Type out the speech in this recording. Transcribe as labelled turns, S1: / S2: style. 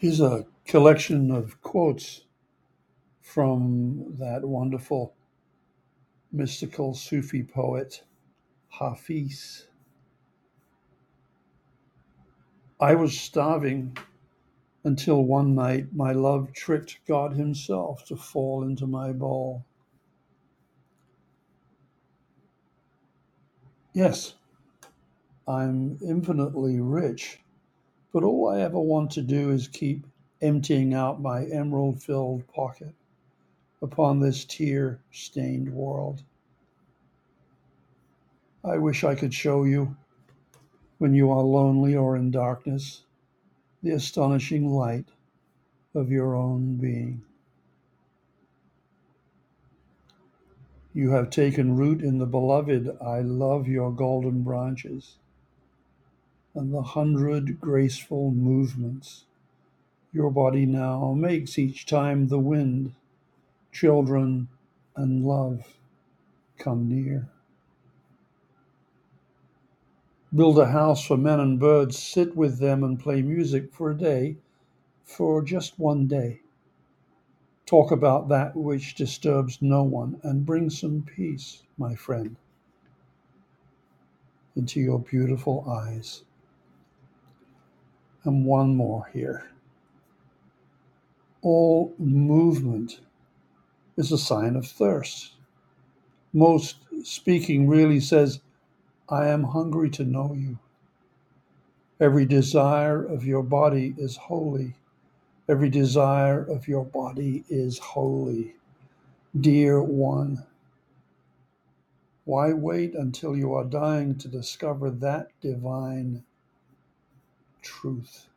S1: Here's a collection of quotes from that wonderful mystical Sufi poet, Hafiz. I was starving until one night my love tricked God Himself to fall into my bowl. Yes, I'm infinitely rich, but all I ever want to do is keep emptying out my emerald filled pocket upon this tear stained world. I wish I could show you, when you are lonely or in darkness, the astonishing light of your own being. You have taken root in the beloved. I love your golden branches and the hundred graceful movements your body now makes each time the wind, children, and love come near. Build a house for men and birds, sit with them and play music for a day, for just one day. Talk about that which disturbs no one and bring some peace, my friend, into your beautiful eyes. And one more here. All movement is a sign of thirst. Most speaking really says, I am hungry to know you. Every desire of your body is holy. Every desire of your body is holy. Dear one, why wait until you are dying to discover that divine truth.